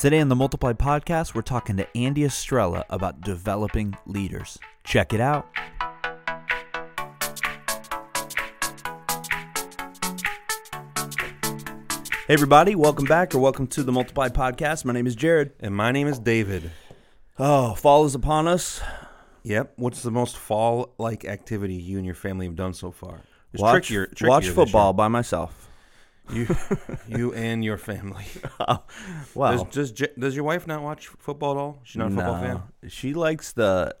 Today on the Multiply podcast, we're talking to Andy Estrella about developing leaders. Check it out. Hey, everybody, welcome back or welcome to the Multiply podcast. My name is Jared. And my name is David. Oh, fall is upon us. Yep. What's the most fall like activity you and your family have done so far? It's watch trickier- trickier watch this football by myself. You, you and your family. Wow. Does, does does your wife not watch football at all? She's not a football fan. She likes the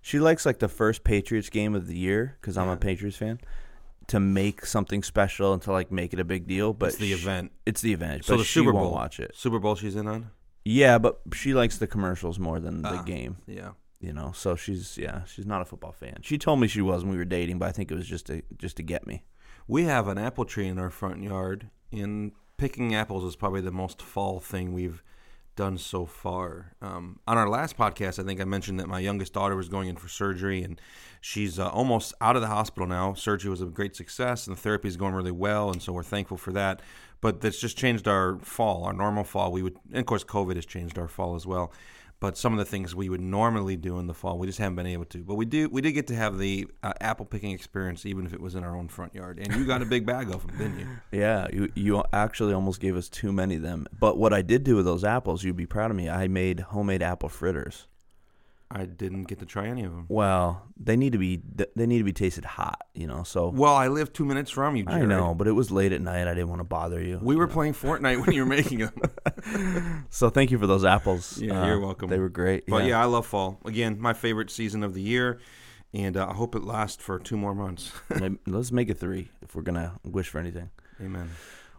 she likes like the first Patriots game of the year because I'm a Patriots fan to make something special and to like make it a big deal. But It's the sh- event. It's the event. So but the she Super won't Bowl. watch it. Super Bowl she's in on. Yeah, but she likes the commercials more than the Ah. game. Yeah. You know, so she's yeah, she's not a football fan. She told me she was when we were dating, but I think it was just to just to get me. We have an apple tree in our front yard, and picking apples is probably the most fall thing we've done so far. Um, on our last podcast, I think I mentioned that my youngest daughter was going in for surgery, and she's uh, almost out of the hospital now. Surgery was a great success, and the therapy is going really well, and so we're thankful for that. But that's just changed our fall, our normal fall. We would, and of course, COVID has changed our fall as well. But some of the things we would normally do in the fall, we just haven't been able to. But we do, we did get to have the uh, apple picking experience, even if it was in our own front yard. And you got a big bag of them, didn't you? Yeah, you you actually almost gave us too many of them. But what I did do with those apples, you'd be proud of me. I made homemade apple fritters. I didn't get to try any of them. Well, they need to be they need to be tasted hot, you know. So Well, I live two minutes from you, I know, but it was late at night. I didn't want to bother you. We were playing Fortnite when you were making them. So thank you for those apples. Uh, Yeah, you're welcome. They were great. But yeah. I love fall. Again, my favorite season of the year, and uh, I hope it lasts for two more months. Let's make it three if we're gonna wish for anything. Amen.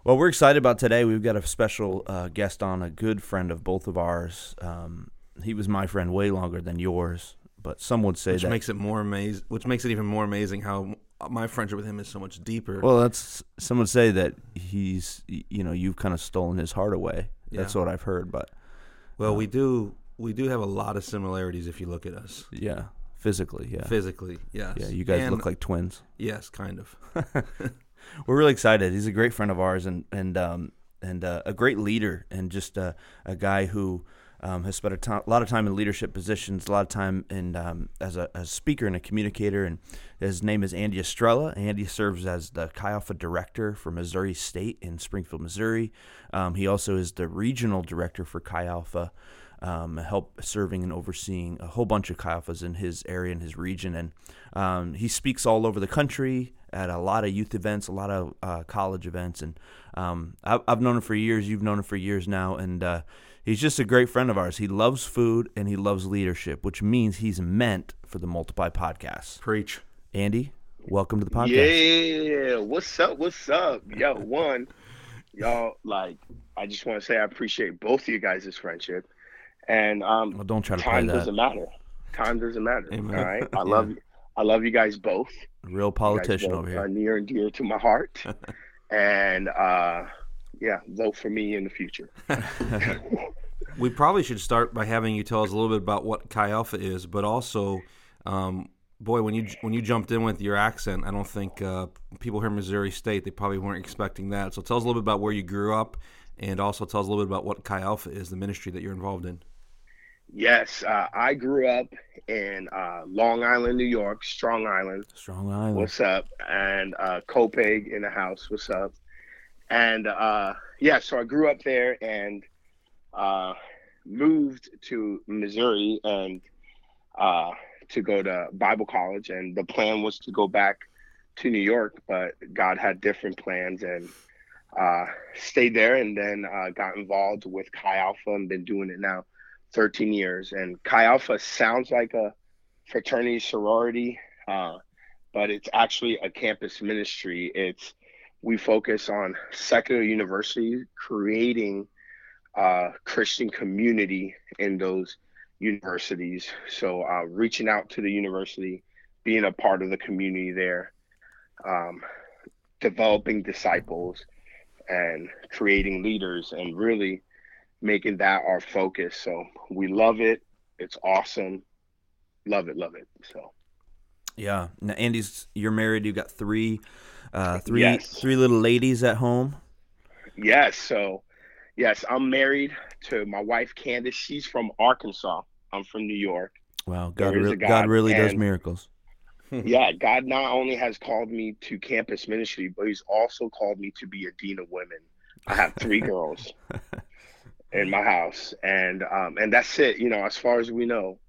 Well, we're excited about today. We've got a special uh, guest on, a good friend of both of ours. Um, he was my friend way longer than yours, but some would say Which that. makes it more amazing. Which makes it even more amazing how my friendship with him is so much deeper. well, that's some would say that he's you know you've kind of stolen his heart away. That's Yeah. what I've heard, but well, we do we do have a lot of similarities if you look at us yeah, physically, yeah, physically. Yes. yeah. You guys And- look like twins. yes, kind of. we're really excited. He's a great friend of ours, and and um, and uh, a great leader, and just a, a guy who um, has spent a, to- a lot of time in leadership positions, a lot of time in um, as a, a speaker and a communicator. And his name is Andy Estrella. Andy serves as the Chi Alpha director for Missouri State in Springfield, Missouri. Um, he also is the regional director for Chi Alpha. Um, help serving and overseeing a whole bunch of Chi Alphas in his area and his region, and um, he speaks all over the country at a lot of youth events, a lot of uh, college events, and um, I've, I've known him for years. You've known him for years now, and uh, he's just a great friend of ours. He loves food and he loves leadership, which means he's meant for the Multiply podcast. Preach. Andy, welcome to the podcast. Yeah, what's up? What's up? Yo, one, y'all like I just want to say I appreciate both of you guys' friendship. And um Well, don't try to play time that. doesn't matter. Time doesn't matter. Amen. All right. I Yeah. love you. I love you guys both. Real politician both over Are here. near and dear to my heart. and uh yeah, vote for me in the future. We probably should start by having you tell us a little bit about what Chi Alpha is, but also, um, boy, when you when you jumped in with your accent, I don't think uh, people here in Missouri State they probably weren't expecting that. So tell us a little bit about where you grew up, and also tell us a little bit about what Chi Alpha is, the ministry that you're involved in. Yes, uh, I grew up in uh, Long Island, New York, Strong Island. Strong Island. What's up? And uh, Copiague in the house. What's up? And uh, yeah, so I grew up there and uh, moved to Missouri and uh, to go to Bible college. And the plan was to go back to New York, but God had different plans and uh, stayed there. And then uh, got involved with Chi Alpha and been doing it now 13 years. And Chi Alpha sounds like a fraternity sorority. Uh, but it's actually a campus ministry. It's we focus on secular universities creating uh, Christian community in those universities. So uh, reaching out to the university, being a part of the community there, um, developing disciples, and creating leaders, and really making that our focus. So we love it. It's awesome. Love it. Love it. So. Yeah. Now, Andy's, you're married. You've got three, uh, three, Yes. three little ladies at home. Yes. So, yes, I'm married to my wife Candace. She's from Arkansas. I'm from New York. Wow, God, re- God, God, really does miracles. yeah, God not only has called me to campus ministry, but He's also called me to be a dean of women. I have three girls in my house, and um, and that's it. You know, as far as we know,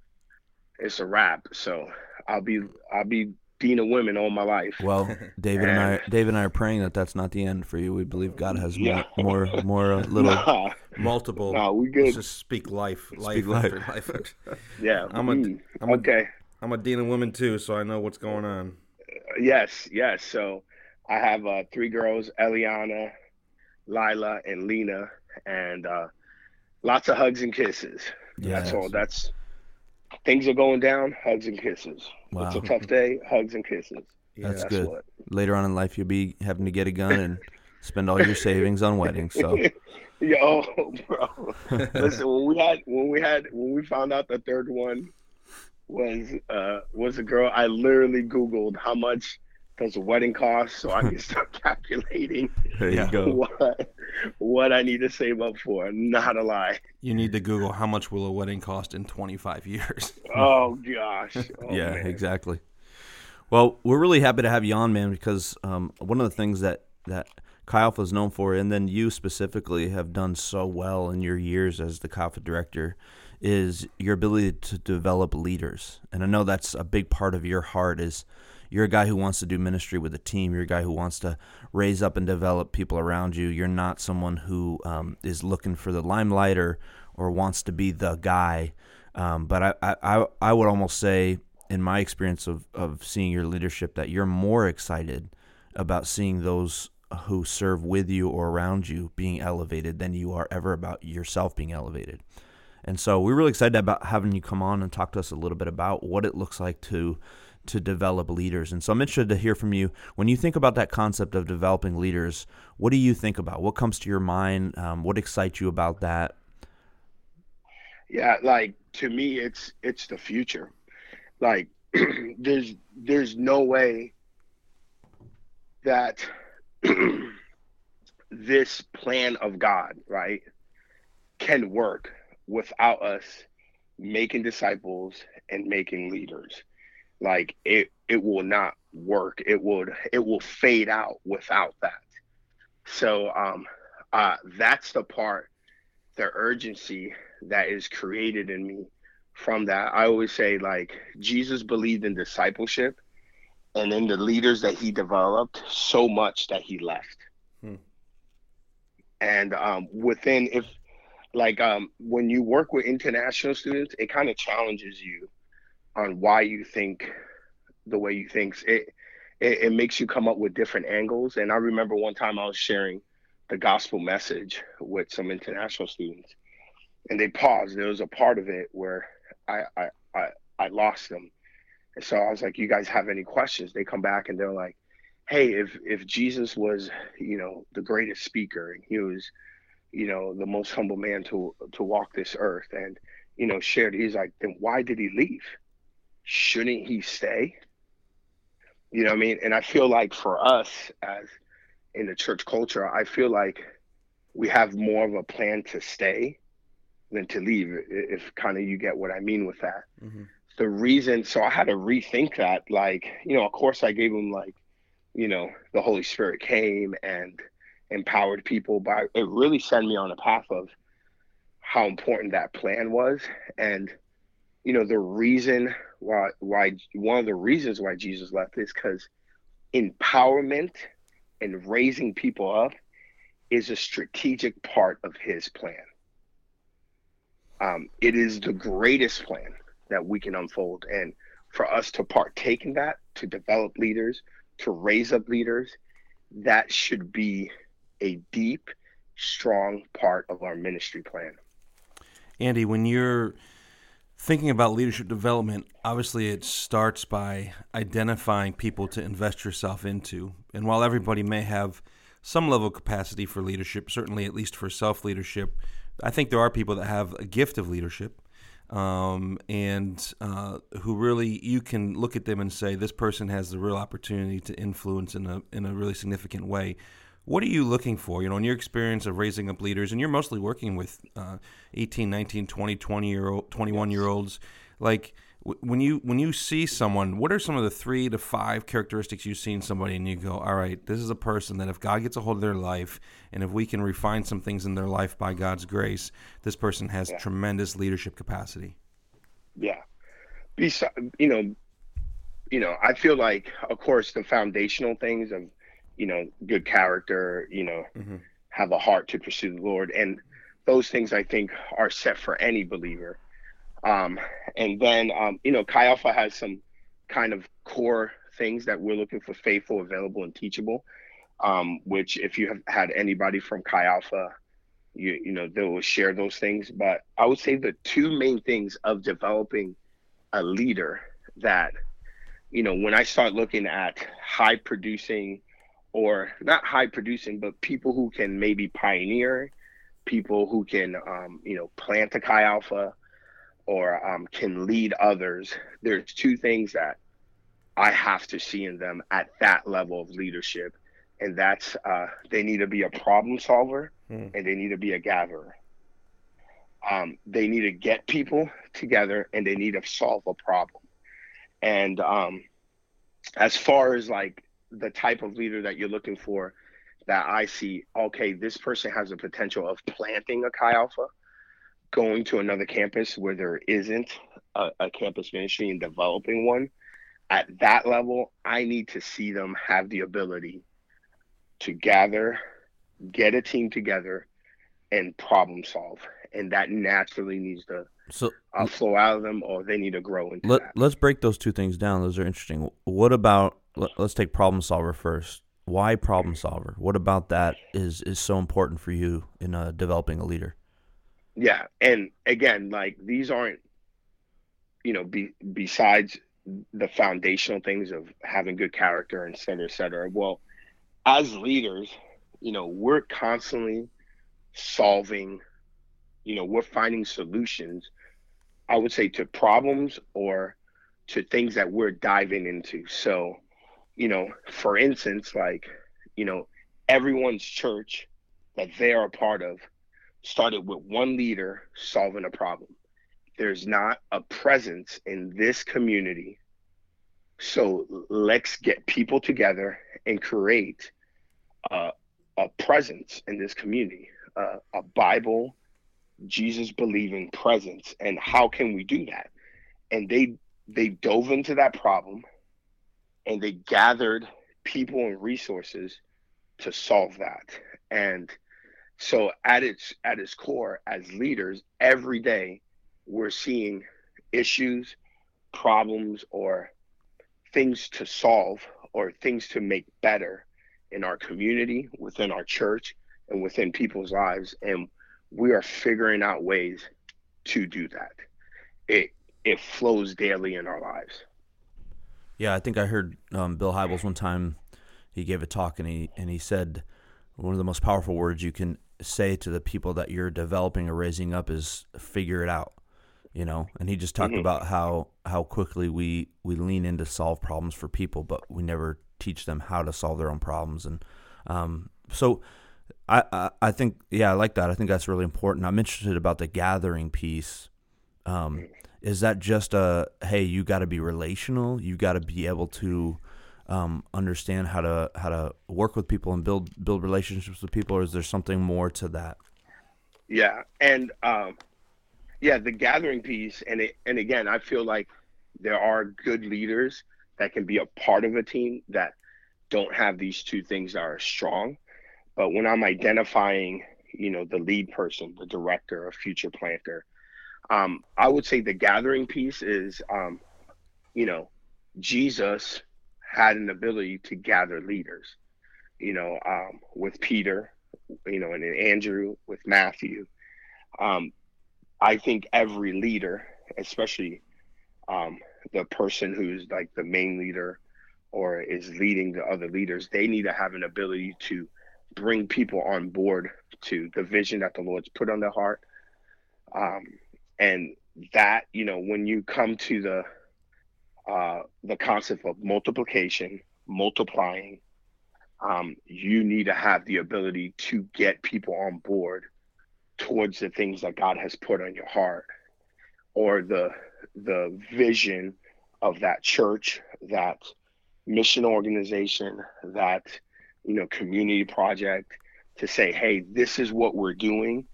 it's a wrap. So I'll be I'll be dean of women all my life. Well, David and I, David and I are praying that that's not the end for you. We believe God has Yeah. more, more, more uh, little. Nah, Multiple. nah, we Let's good. just speak life, life Speak life. after life. Yeah, I'm a- mm, I'm okay. I'm a dean of women too, so I know what's going on. Yes, yes. So I have uh, three girls: Eliana, Lila, and Lena, and uh, lots of hugs and kisses. That's Yes. all. That's things are going down. Hugs and kisses. It's a tough day. Hugs and kisses. That's That's good. what. Later on in life, you'll be having to get a gun and spend all your savings on weddings. So Yo, bro. Listen, when we had when we had when we found out the third one was uh was a girl, I literally Googled how much does a wedding cost so I can start calculating there you go. what what I need to save up for. Not a lie. You need to Google how much will a wedding cost in 25 years. Oh gosh. Oh, yeah, man. exactly. Well, we're really happy to have you on, man, because um, one of the things that that Chi Alpha is known for, and then you specifically have done so well in your years as the Chi Alpha director, is your ability to develop leaders. And I know that's a big part of your heart. Is you're a guy who wants to do ministry with a team. You're a guy who wants to raise up and develop people around you. You're not someone who um, is looking for the limelight or or wants to be the guy. Um, but I, I, I- would almost say, in my experience of, of seeing your leadership, that you're more excited about seeing those who serve with you or around you being elevated than you are ever about yourself being elevated. And so we're really excited about having you come on and talk to us a little bit about what it looks like to to develop leaders. And so I'm interested to hear from you when you think about that concept of developing leaders. What do you think about? What comes to your mind? Um, what excites you about that? Yeah, like to me it's it's the future. Like there's there's no way that this plan of God, right, can work without us making disciples and making leaders. Like it it will not work. It would it will fade out without that. So um uh that's the part the urgency that is created in me from that. I always say like Jesus believed in discipleship and in the leaders that he developed so much that he left. Hmm. And um, within if like um, when you work with international students, it kind of challenges you on why you think the way you think. It, it it makes you come up with different angles. And I remember one time I was sharing the gospel message with some international students and they paused. There was a part of it where I I I, I lost them. And so I was like, You guys have any questions? They come back and they're like, Hey, if if Jesus was, you know, the greatest speaker and he was, you know, the most humble man to to walk this earth and, you know, shared, he's like, then why did he leave? Shouldn't he stay? You know what I mean? And I feel like for us as in the church culture, I feel like we have more of a plan to stay than to leave, if kind of you get what I mean with that. Mhm. The reason, so I had to rethink that. Like, you know, of course, I gave him, like, you know, the Holy Spirit came and empowered people, but it really sent me on a path of how important that plan was. And, you know, the reason why, why, one of the reasons why Jesus left is because empowerment and raising people up is a strategic part of his plan. Um, it is the greatest plan that we can unfold. And for us to partake in that, to develop leaders, to raise up leaders, that should be a deep, strong part of our ministry plan. Andy, when you're thinking about leadership development, obviously it starts by identifying people to invest yourself into. And while everybody may have some level of capacity for leadership, certainly at least for self leadership, I think there are people that have a gift of leadership. Um, and uh, who really you can look at them and say this person has the real opportunity to influence in a in a really significant way. What are you looking for? You know, in your experience of raising up leaders, and you're mostly working with uh, 18, 19, 20, 20 year old, 21 year olds. Like when you when you see someone, what are some of the three to five characteristics you see in somebody, and you go, all right, this is a person that if God gets a hold of their life, and if we can refine some things in their life by God's grace, this person has yeah. tremendous leadership capacity. Yeah, Besides, you know, you know, I feel like, of course, the foundational things of, you know, good character, you know, mm-hmm. have a heart to pursue the Lord, and those things I think are set for any believer um, and then, um, you know, Chi Alpha has some kind of core things that we're looking for faithful, available, and teachable. Um, which, if you have had anybody from Chi Alpha, you you know they will share those things. But I would say the two main things of developing a leader that, you know, when I start looking at high producing, or not high producing, but people who can maybe pioneer, people who can, um, you know, plant a Chi Alpha or um, can lead others, there's two things that I have to see in them at that level of leadership. And that's uh, they need to be a problem solver mm. and they need to be a gatherer. Um, they need to get people together and they need to solve a problem. And um, as far as like the type of leader that you're looking for, that I see, okay, this person has the potential of planting a Chi Alpha going to another campus where there isn't a, a, campus ministry and developing one. At that level i need to see them have the ability to gather get a team together and problem solve. And that naturally needs to so uh, flow out of them or they need to grow into let, that. let's break those two things down. Those are interesting. What about let, let's take problem solver first why problem solver what about that is is so important for you in uh, developing a leader yeah, and again, like these aren't, you know, be, besides the foundational things of having good character and et cetera, et cetera. Well, as leaders, you know, we're constantly solving, you know, we're finding solutions, I would say, to problems or to things that we're diving into. So, you know, for instance, like, you know, everyone's church that they are a part of started with one leader solving a problem. There's not a presence in this community. So let's get people together and create a presence in this community, uh, a Bible, Jesus believing presence. And how can we do that? And they they dove into that problem and they gathered people and resources to solve that. And so at its at its core, as leaders, every day we're seeing issues, problems, or things to solve or things to make better in our community, within our church, and within people's lives. And we are figuring out ways to do that. It it flows daily in our lives. Yeah, I think I heard um, Bill Hybels one time. He gave a talk and he and he said one of the most powerful words you can say to the people that you're developing or raising up is figure it out you know and he just talked mm-hmm. about how how quickly we we lean in to solve problems for people but we never teach them how to solve their own problems and um, so I, I, I think yeah I like that I think that's really important I'm interested about the gathering piece um, mm. Is that just a hey you got to be relational you got to be able to um, understand how to how to work with people and build build relationships with people, or is there something more to that? Yeah, and um, yeah, the gathering piece, and it, and again, I feel like there are good leaders that can be a part of a team that don't have these two things that are strong. But when I'm identifying, you know, the lead person, the director, a future planter, um, I would say the gathering piece is, um, you know, Jesus had an ability to gather leaders, you know, um, with Peter, you know, and Andrew, with Matthew. Um, I think every leader, especially um, the person who's like the main leader or is leading the other leaders, they need to have an ability to bring people on board to the vision that the Lord's put on their heart. Um, and that, you know, when you come to the uh, the concept of multiplication, multiplying, um, you need to have the ability to get people on board towards the things that God has put on your heart or the the vision of that church, that mission organization, that you know community project to say, hey, this is what we're doing,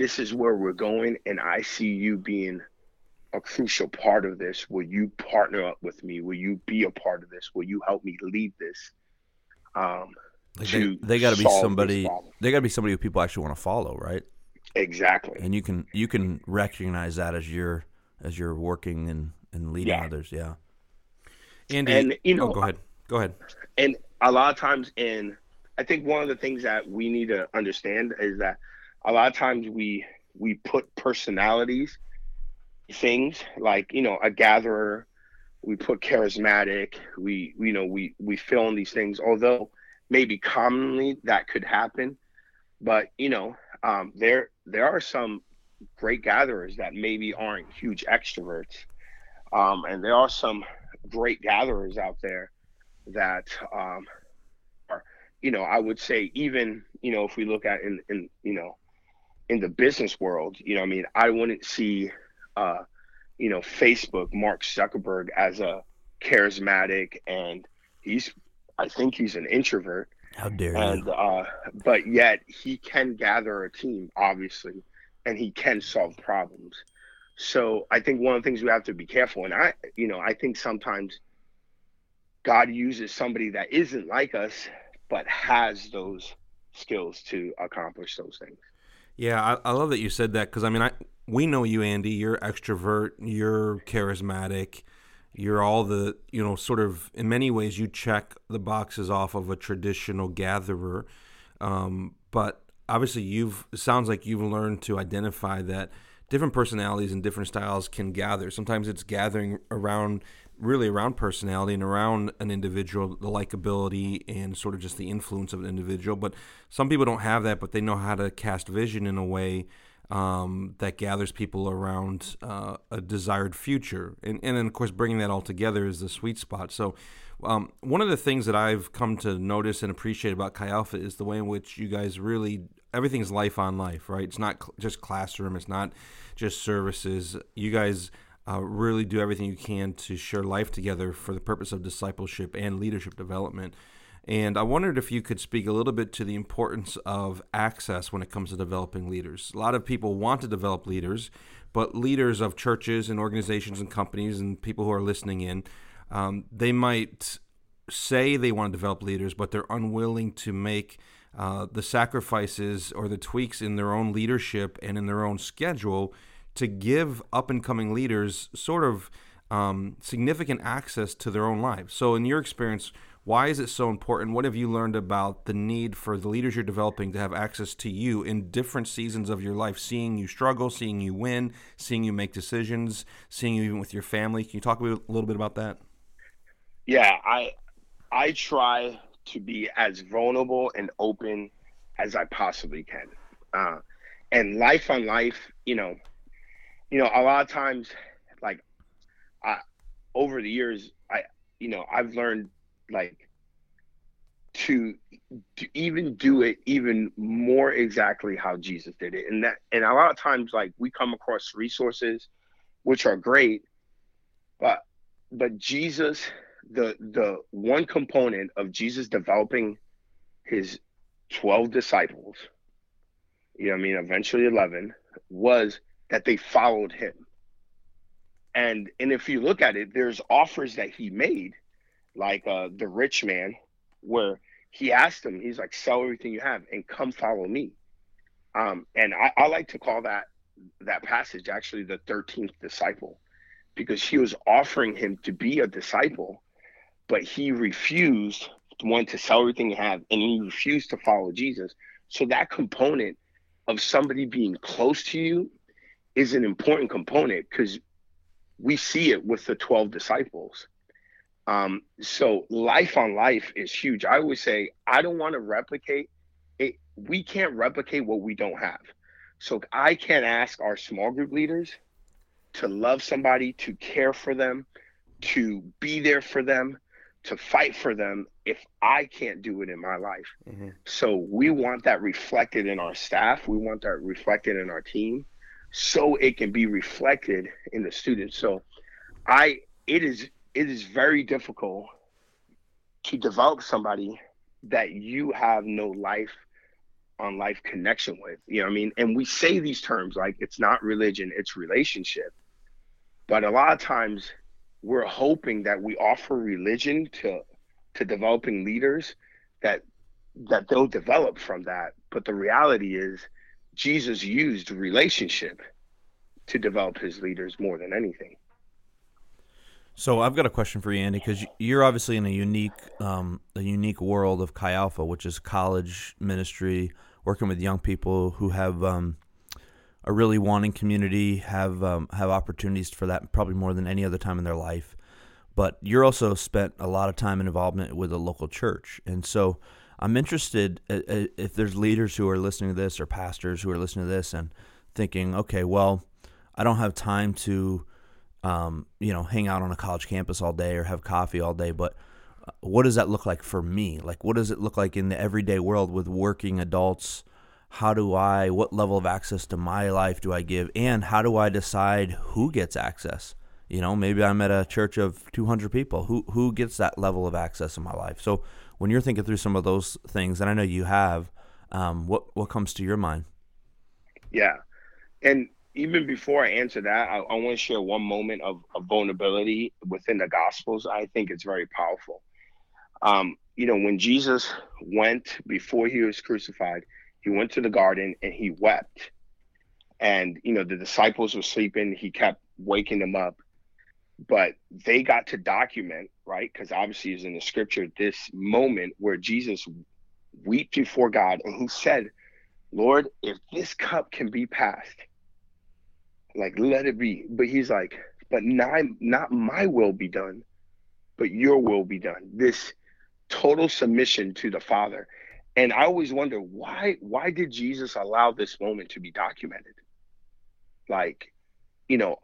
this is where we're going, and I see you being a crucial part of this. Will you partner up with me? Will you be a part of this? Will you help me lead this? Um, like they, they got to be somebody. They got to be somebody who people actually want to follow, right? Exactly. And you can you can recognize that as you're as you're working and, and leading yeah. others. Yeah. Andy, and you know, oh, go ahead. Go ahead. And a lot of times, in I think one of the things that we need to understand is that a lot of times we we put personalities things like you know a gatherer we put charismatic we you know we we fill in these things although maybe commonly that could happen. But you know um, there there are some great gatherers that maybe aren't huge extroverts. Um, and there are some great gatherers out there that um, are you know i would say even you know if we look at in in you know in the business world you know i mean i wouldn't see uh, you know, Facebook, Mark Zuckerberg as a charismatic and he's I think he's an introvert. How dare and, you? Uh, but yet he can gather a team, obviously, and he can solve problems. So I think one of the things we have to be careful, and I, you know, I think sometimes God uses somebody that isn't like us, but has those skills to accomplish those things. Yeah, I, I love that you said that because I mean, I we know you, Andy. You're extrovert. You're charismatic. You're all the you know sort of in many ways you check the boxes off of a traditional gatherer, um, but obviously you've sounds like you've learned to identify that different personalities and different styles can gather. Sometimes it's gathering around really around personality and around an individual, the likability and sort of just the influence of an individual. But some people don't have that, but they know how to cast vision in a way um, that gathers people around uh, a desired future. And, and then, of course, bringing that all together is the sweet spot. So, um, one of the things that I've come to notice and appreciate about Chi Alpha is the way in which you guys really everything's life on life, right? It's not cl- just classroom, it's not just services. You guys uh, really do everything you can to share life together for the purpose of discipleship and leadership development. And I wondered if you could speak a little bit to the importance of access when it comes to developing leaders. A lot of people want to develop leaders, but leaders of churches and organizations and companies and people who are listening in, um, they might say they want to develop leaders, but they're unwilling to make uh, the sacrifices or the tweaks in their own leadership and in their own schedule to give up and coming leaders sort of um, significant access to their own lives. So, in your experience, why is it so important? What have you learned about the need for the leaders you're developing to have access to you in different seasons of your life, seeing you struggle, seeing you win, seeing you make decisions, seeing you even with your family? Can you talk a little bit about that? Yeah, I I try to be as vulnerable and open as I possibly can. Uh, and life on life, you know, you know, a lot of times, like, I over the years, I you know, I've learned like to, to even do it even more exactly how Jesus did it, and that and a lot of times, like we come across resources, which are great, but but Jesus, the the one component of Jesus developing his twelve disciples, you know, I mean, eventually eleven, was that they followed him. And and if you look at it, there's offers that he made, like uh, the rich man, where he asked him, he's like, sell everything you have and come follow me. Um, and I, I like to call that that passage actually the 13th disciple because he was offering him to be a disciple, but he refused one to sell everything he had and he refused to follow Jesus. So that component of somebody being close to you is an important component because we see it with the 12 disciples. Um, so life on life is huge. I always say, I don't want to replicate it. We can't replicate what we don't have. So I can't ask our small group leaders to love somebody, to care for them, to be there for them, to fight for them if I can't do it in my life. Mm-hmm. So we want that reflected in our staff. We want that reflected in our team so it can be reflected in the students. So I it is it is very difficult to develop somebody that you have no life on life connection with. You know what I mean? And we say these terms like it's not religion, it's relationship. But a lot of times we're hoping that we offer religion to to developing leaders that that they'll develop from that. But the reality is Jesus used relationship to develop his leaders more than anything. So I've got a question for you, Andy, because you're obviously in a unique, um, a unique world of Chi Alpha, which is college ministry, working with young people who have um, a really wanting community, have um, have opportunities for that probably more than any other time in their life. But you're also spent a lot of time and involvement with a local church, and so I'm interested uh, uh, if there's leaders who are listening to this or pastors who are listening to this and thinking, okay, well, I don't have time to um, you know, hang out on a college campus all day or have coffee all day, but uh, what does that look like for me? Like, what does it look like in the everyday world with working adults? How do I, what level of access to my life do I give? And how do I decide who gets access? You know, maybe I'm at a church of 200 people. Who, who gets that level of access in my life? So when you're thinking through some of those things, and I know you have, um, what, what comes to your mind? Yeah. And even before I answer that, I, I want to share one moment of, of, vulnerability within the Gospels. I think it's very powerful. Um, you know, when Jesus went before he was crucified, he went to the garden and he wept. And, you know, the disciples were sleeping. He kept waking them up. But they got to document, right? Because obviously, is in the scripture, this moment where Jesus wept before God and he said, Lord, if this cup can be passed, like let it be. But he's like but not not my will be done but your will be done. This total submission to the father. And i always wonder why why did jesus allow this moment to be documented? Like you know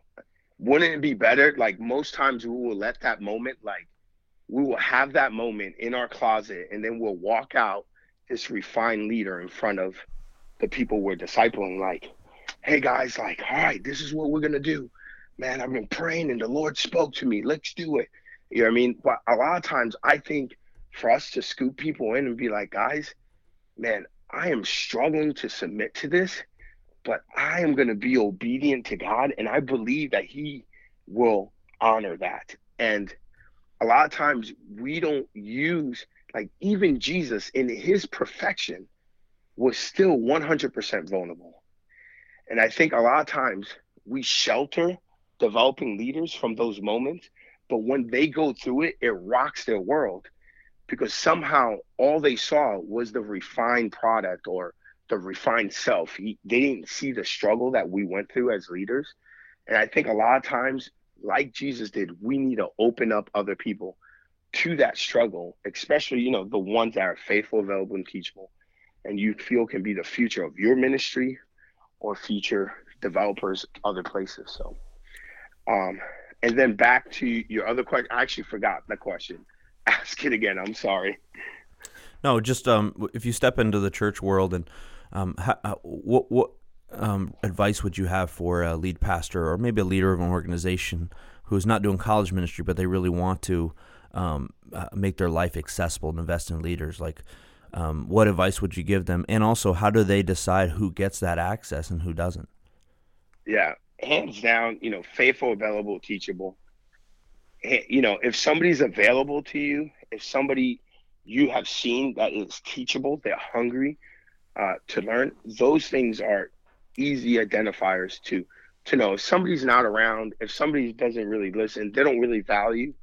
wouldn't it be better like most times we will let that moment like we will have that moment in our closet and then we'll walk out this refined leader in front of the people we're discipling like hey guys, like, all right, this is what we're gonna do. Man, I've been praying and the Lord spoke to me. Let's do it. You know what I mean? But a lot of times I think for us to scoop people in and be like, guys, man, I am struggling to submit to this, but I am gonna be obedient to God and I believe that He will honor that. And a lot of times we don't use like even Jesus in his perfection was still 100% vulnerable. And I think a lot of times we shelter developing leaders from those moments, but when they go through it, it rocks their world because somehow all they saw was the refined product or the refined self. He, they didn't see the struggle that we went through as leaders. And I think a lot of times, like Jesus did, we need to open up other people to that struggle, especially, you know, the ones that are faithful, available, and teachable, and you feel can be the future of your ministry, or future developers other places. So, um, and then back to your other question. I actually forgot the question. Ask it again. I'm sorry. No, just um, if you step into the church world and um, how, uh, what what um, advice would you have for a lead pastor or maybe a leader of an organization who's not doing college ministry but they really want to um, uh, make their life accessible and invest in leaders? Like, um, what advice would you give them? And also, how do they decide who gets that access and who doesn't? Yeah, hands down, you know, faithful, available, teachable. You know, if somebody's available to you, if somebody you have seen that is teachable, they're hungry uh, to learn, those things are easy identifiers to to know if somebody's not around, if somebody doesn't really listen, they don't really value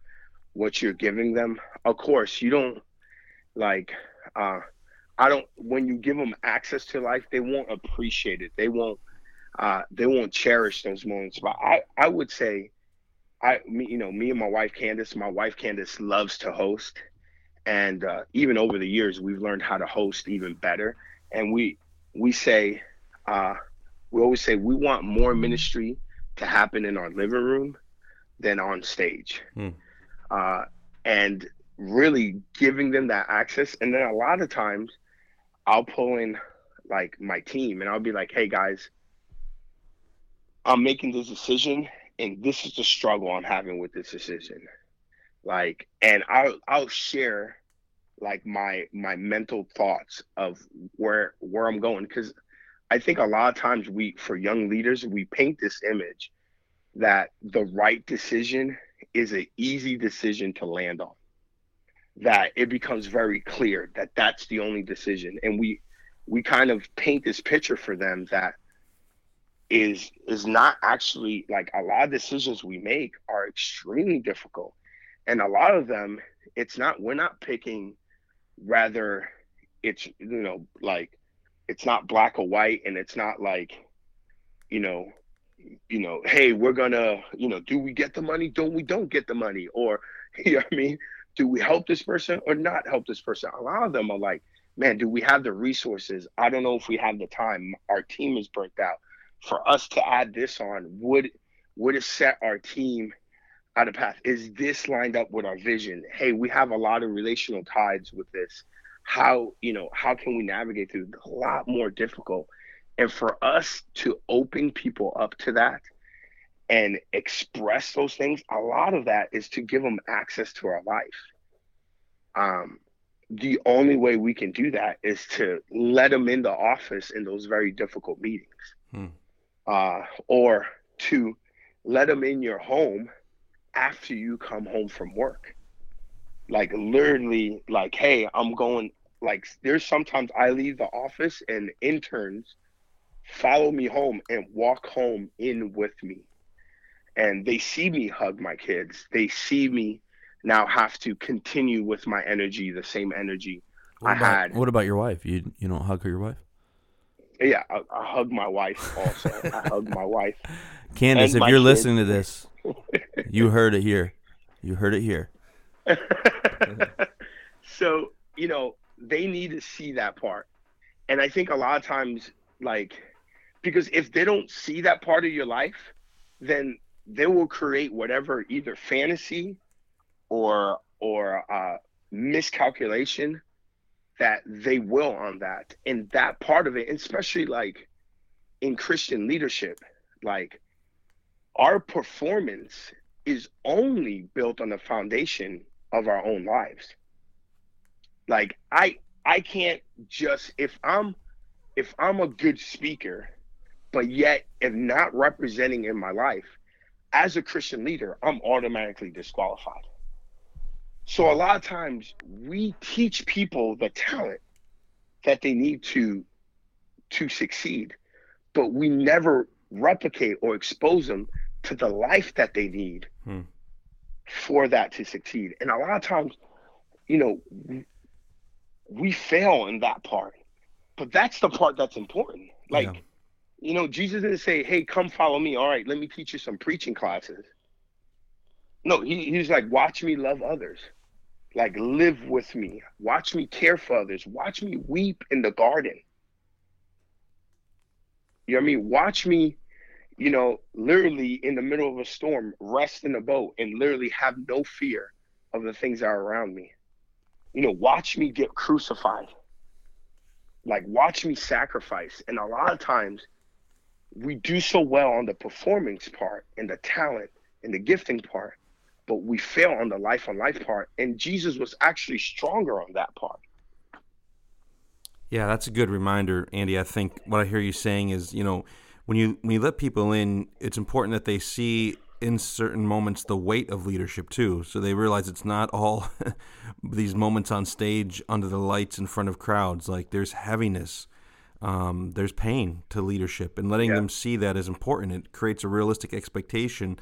what you're giving them. Of course, you don't like uh, I don't. When you give them access to life, they won't appreciate it. They won't. Uh, they won't cherish those moments. But I, I would say, I, me, you know, me and my wife Candace. My wife Candace loves to host, and uh, even over the years, we've learned how to host even better. And we, we say, uh, we always say we want more ministry to happen in our living room than on stage. Hmm. Uh, and really giving them that access. And then a lot of times I'll pull in like my team and I'll be like, hey guys, I'm making this decision and this is the struggle I'm having with this decision. Like and I'll I'll share like my my mental thoughts of where where I'm going. Because I think a lot of times we for young leaders we paint this image that the right decision is an easy decision to land on. That it becomes very clear that that's the only decision. And we we kind of paint this picture for them that is is not actually like a lot of decisions we make are extremely difficult. And a lot of them it's not we're not picking rather it's you know like it's not black or white and it's not like you know you know hey we're gonna you know do we get the money? Don't we don't get the money. Or you know what i mean? Do we help this person or not help this person? A lot of them are like man do we have the resources? I don't know if we have the time. Our team is burnt out. For us to add this on would would it set our team out of path is this lined up with our vision? Hey we have a lot of relational ties with this. How you know how can we navigate through a lot more difficult. And for us to open people up to that and express those things a lot of that is to give them access to our life. Um the only way we can do that is to let them in the office in those very difficult meetings. Hmm. uh, or to let them in your home after you come home from work. Like literally, like, hey, I'm going. Like, there's sometimes I leave the office and interns follow me home and walk home in with me. And they see me hug my kids. They see me now have to continue with my energy, the same energy what I about, had. What about your wife? You you don't hug your wife? Yeah, I, I hug my wife also. I hug my wife. Candace, if you're kids. listening to this, you heard it here. You heard it here. so, you know, they need to see that part. And I think a lot of times, like, because if they don't see that part of your life, then they will create whatever either fantasy or or uh, miscalculation that they will on that. And that part of it, especially like in Christian leadership, like our performance is only built on the foundation of our own lives. Like i i can't just if i'm if i'm a good speaker but yet am not representing in my life as a christian leader i'm automatically disqualified. So a lot of times we teach people the talent that they need to to succeed but we never replicate or expose them to the life that they need hmm. for that to succeed. And a lot of times, you know, we fail in that part, but that's the part that's important. Like, yeah. you know, Jesus didn't say, "Hey, come follow me." All right, let me teach you some preaching classes. No, he, he's like, "Watch me love others." Like, live with me. Watch me care for others. Watch me weep in the garden. You know what I mean? Watch me you know, literally in the middle of a storm, rest in a boat and literally have no fear of the things that are around me. You know, watch me get crucified. Like, watch me sacrifice. And a lot of times, we do so well on the performance part and the talent and the gifting part, but we fail on the life on life part. And Jesus was actually stronger on that part. Yeah, that's a good reminder, Andy. I think what I hear you saying is, you know, when you when you let people in, it's important that they see in certain moments the weight of leadership too, so they realize it's not all these moments on stage under the lights in front of crowds. Like there's heaviness, um, there's pain to leadership, and letting yeah. them see that is important. It creates a realistic expectation.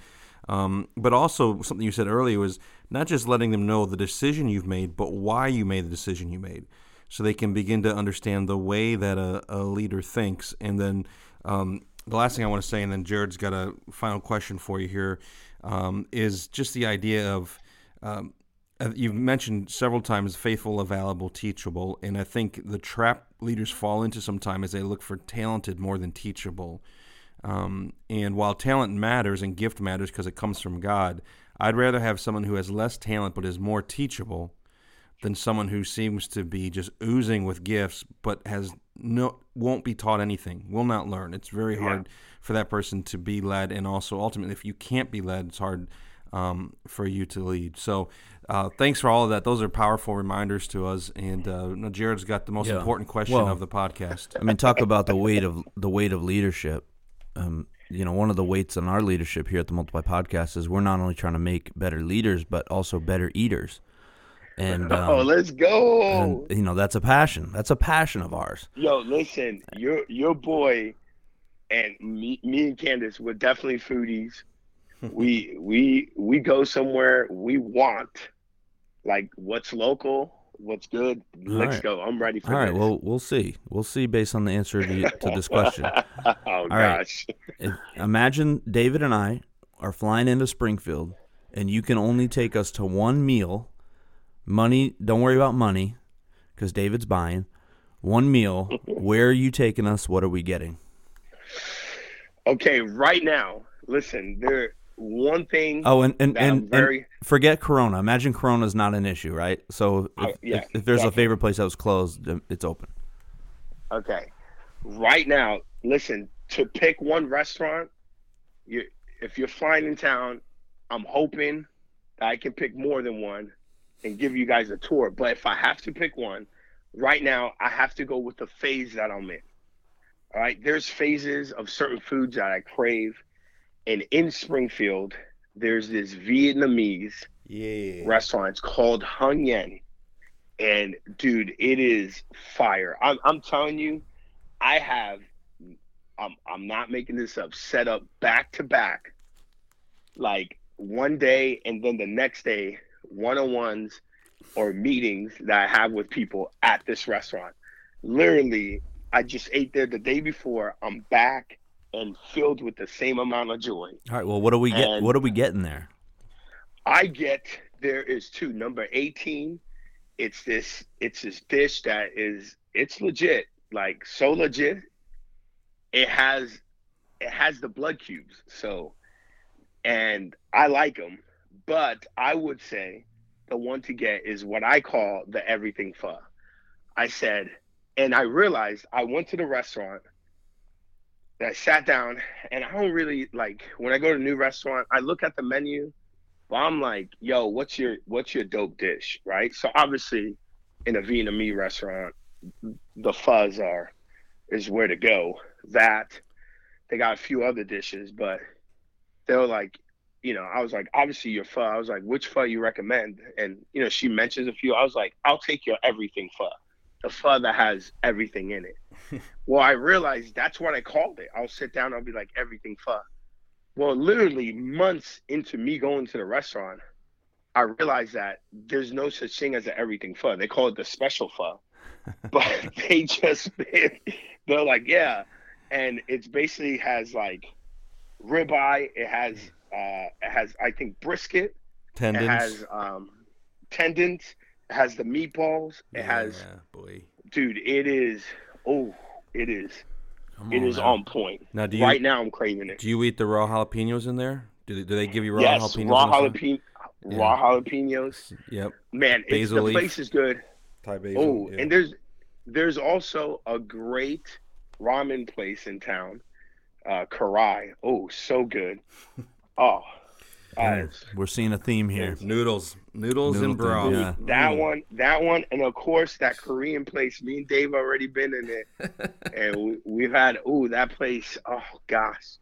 Um, but also something you said earlier was not just letting them know the decision you've made, but why you made the decision you made, so they can begin to understand the way that a, a leader thinks, and then um, the last thing I want to say, and then Jared's got a final question for you here, um, is just the idea of um, uh, you've mentioned several times faithful, available, teachable, and I think the trap leaders fall into sometimes is they look for talented more than teachable. Um, and while talent matters and gift matters because it comes from God, I'd rather have someone who has less talent but is more teachable than someone who seems to be just oozing with gifts, but has no won't be taught anything, will not learn. It's very hard for that person to be led, and also ultimately, if you can't be led, it's hard um, for you to lead. So, uh, thanks for all of that. Those are powerful reminders to us. And uh, Jared's got the most Yeah. important question Well- of the podcast. I mean, talk about the weight of the weight of leadership. Um, you know, one of the weights in our leadership here at the Multiply Podcast is we're not only trying to make better leaders, but also better eaters. And, um, oh, let's go. and you know, that's a passion. That's a passion of ours. Yo, listen, your your boy and me, me and Candace, we're definitely foodies. we we we go somewhere we want, like what's local, what's good. Let's right. go. I'm ready for All right. this. Well, we'll see. We'll see based on the answer to, to this question. oh right. gosh. If, imagine David and I are flying into Springfield, and you can only take us to one meal. Money, don't worry about money, because David's buying. One meal. Where are you taking us? What are we getting? Okay, right now, listen, there one thing Oh, and and, that I'm and, and forget Corona. Imagine Corona's not an issue, right? So if, Oh, yeah, if, if there's a favorite place that was closed, it's open. Okay. Right now, listen, to pick one restaurant, you if you're flying in town, I'm hoping that I can pick more than one and give you guys a tour. But if I have to pick one, right now I have to go with the phase that I'm in. All right. There's phases of certain foods that I crave. And in Springfield, there's this Vietnamese Yeah. restaurant. It's called Hung Yen. And dude, it is fire. I'm I'm telling you, I have I'm I'm not making this up, set up back to back, like one day and then the next day, one-on-ones or meetings that I have with people at this restaurant. Literally, I just ate there the day before. I'm back and filled with the same amount of joy. All right. Well, what do we get? And- what are we getting there? I get there is two. Number 18, it's this it's this dish that is it's legit. Like so legit. It has it has the blood cubes. So and I like them, but I would say the one to get is what I call the everything pho. I said and I realized I went to the restaurant and I sat down and I don't really like when I go to a new restaurant, I look at the menu well, I'm like, yo, what's your what's your dope dish, right? So obviously, in a Vietnamese restaurant, the phos are is where to go. That they got a few other dishes, but they were like, you know, I was like, obviously your pho. I was like, which pho you recommend? And you know, she mentions a few. I was like, I'll take your everything pho, the pho that has everything in it. well, I realized that's what I called it. I'll sit down. I'll be like, everything pho. Well, literally months into me going to the restaurant, I realized that there's no such thing as an everything pho. They call it the special pho. but they just they're like, yeah. And it's basically has like ribeye, it has uh it has I think brisket, Tendons. it has um tendons, it has the meatballs, it has Yeah, boy. dude, it is oh, it is Come it is now. on point. Now, do you right now I'm craving it. do you eat the raw jalapenos in there? Do they, do they give you raw yes, jalapenos? raw on jalapeno raw jalapenos. Yep. Man, Basil the leaf. place is good. Thai basil. Oh, yeah. and there's there's also a great ramen place in town, uh, Karai. Oh, so good. Oh, Okay, uh, We're seeing a theme here. noodles, noodles Noodle and thing, broth. yeah. that Mm. one, that one, and of course that Korean place. Me and Dave already been in it, and we, we've had. Oh, that place. Oh gosh.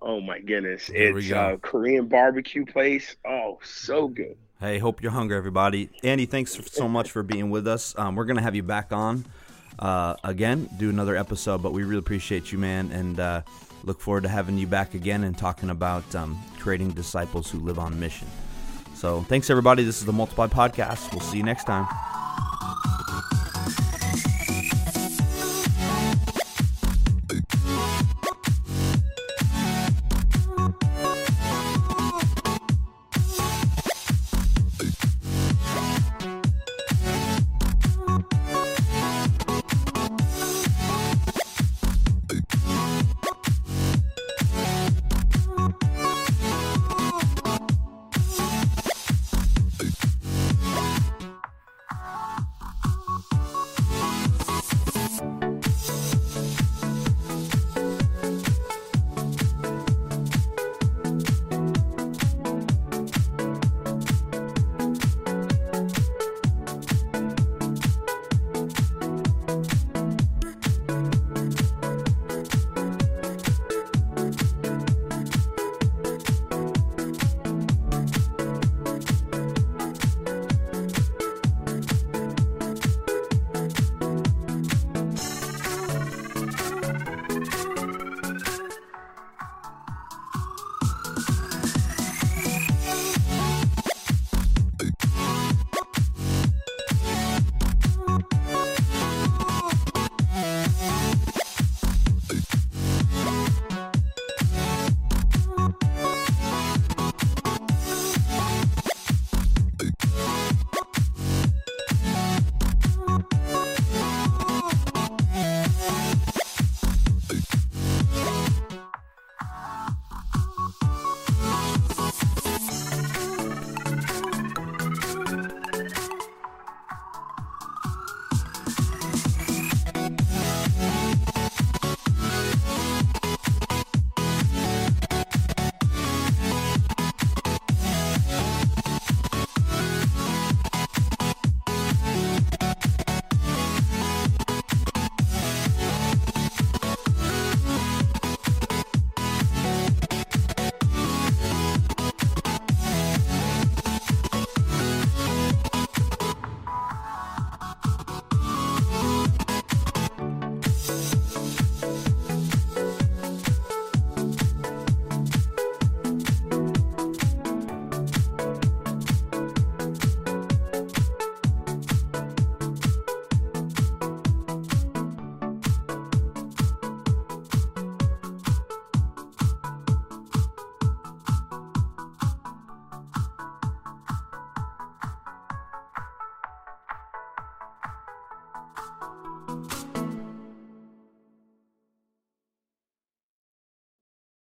Oh my goodness! There we It's go. a Korean barbecue place. Oh, so good. Hey, hope you're hungry, everybody. Andy, thanks so much for being with us. Um, we're gonna have you back on uh, again, do another episode, but we really appreciate you, man, and uh, look forward to having you back again and talking about um, creating disciples who live on mission. So, thanks everybody. This is the Multiply Podcast. We'll see you next time.